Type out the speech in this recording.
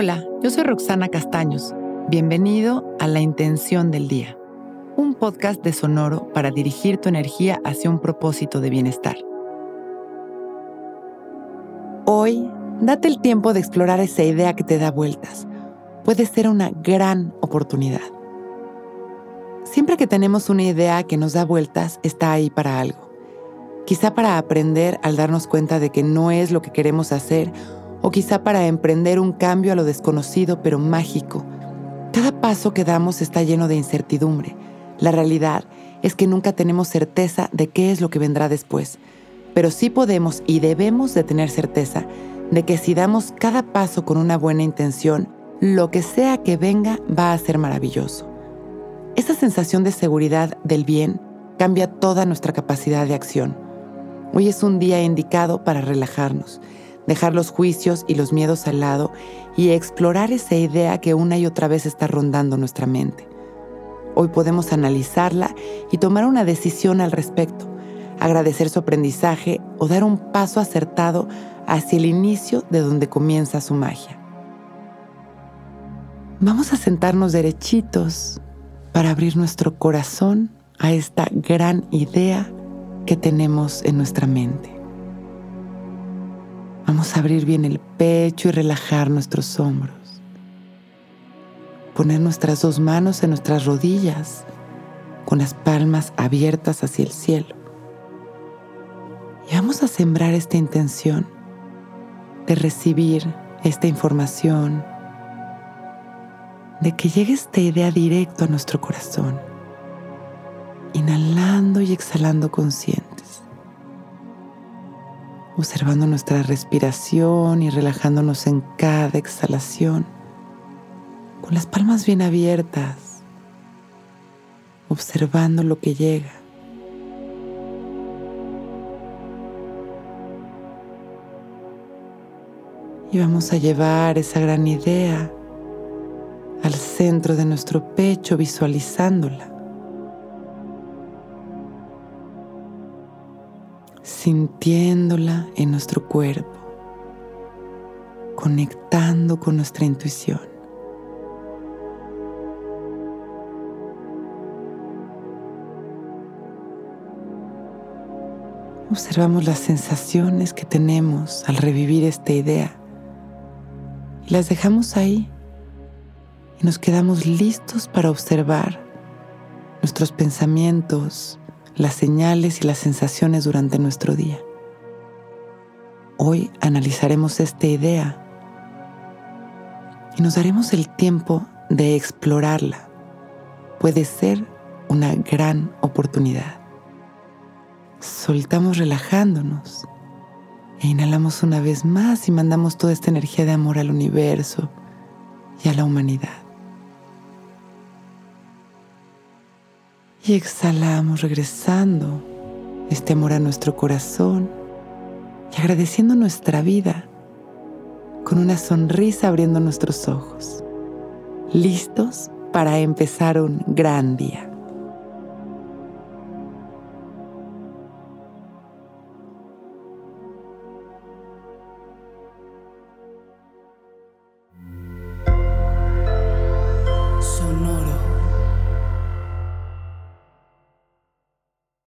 Hola, yo soy Roxana Castaños. Bienvenido a La Intención del Día, un podcast de Sonoro para dirigir tu energía hacia un propósito de bienestar. Hoy, date el tiempo de explorar esa idea que te da vueltas. Puede ser una gran oportunidad. Siempre que tenemos una idea que nos da vueltas, está ahí para algo. Quizá para aprender al darnos cuenta de que no es lo que queremos hacer o quizá para emprender un cambio a lo desconocido pero mágico. Cada paso que damos está lleno de incertidumbre. La realidad es que nunca tenemos certeza de qué es lo que vendrá después, pero sí podemos y debemos de tener certeza de que si damos cada paso con una buena intención, lo que sea que venga va a ser maravilloso. Esa sensación de seguridad del bien cambia toda nuestra capacidad de acción. Hoy es un día indicado para relajarnos dejar los juicios y los miedos al lado y explorar esa idea que una y otra vez está rondando nuestra mente. Hoy podemos analizarla y tomar una decisión al respecto, agradecer su aprendizaje o dar un paso acertado hacia el inicio de donde comienza su magia. Vamos a sentarnos derechitos para abrir nuestro corazón a esta gran idea que tenemos en nuestra mente. Vamos a abrir bien el pecho y relajar nuestros hombros. Poner nuestras dos manos en nuestras rodillas con las palmas abiertas hacia el cielo. Y vamos a sembrar esta intención de recibir esta información, de que llegue esta idea directo a nuestro corazón, inhalando y exhalando consciente observando nuestra respiración y relajándonos en cada exhalación, con las palmas bien abiertas, observando lo que llega. Y vamos a llevar esa gran idea al centro de nuestro pecho visualizándola. Sintiéndola en nuestro cuerpo, conectando con nuestra intuición. Observamos las sensaciones que tenemos al revivir esta idea y las dejamos ahí y nos quedamos listos para observar nuestros pensamientos, las señales y las sensaciones durante nuestro día. Hoy analizaremos esta idea y nos daremos el tiempo de explorarla. Puede ser una gran oportunidad. Soltamos relajándonos e inhalamos una vez más y mandamos toda esta energía de amor al universo y a la humanidad. Y exhalamos regresando este amor a nuestro corazón y agradeciendo nuestra vida con una sonrisa abriendo nuestros ojos, listos para empezar un gran día.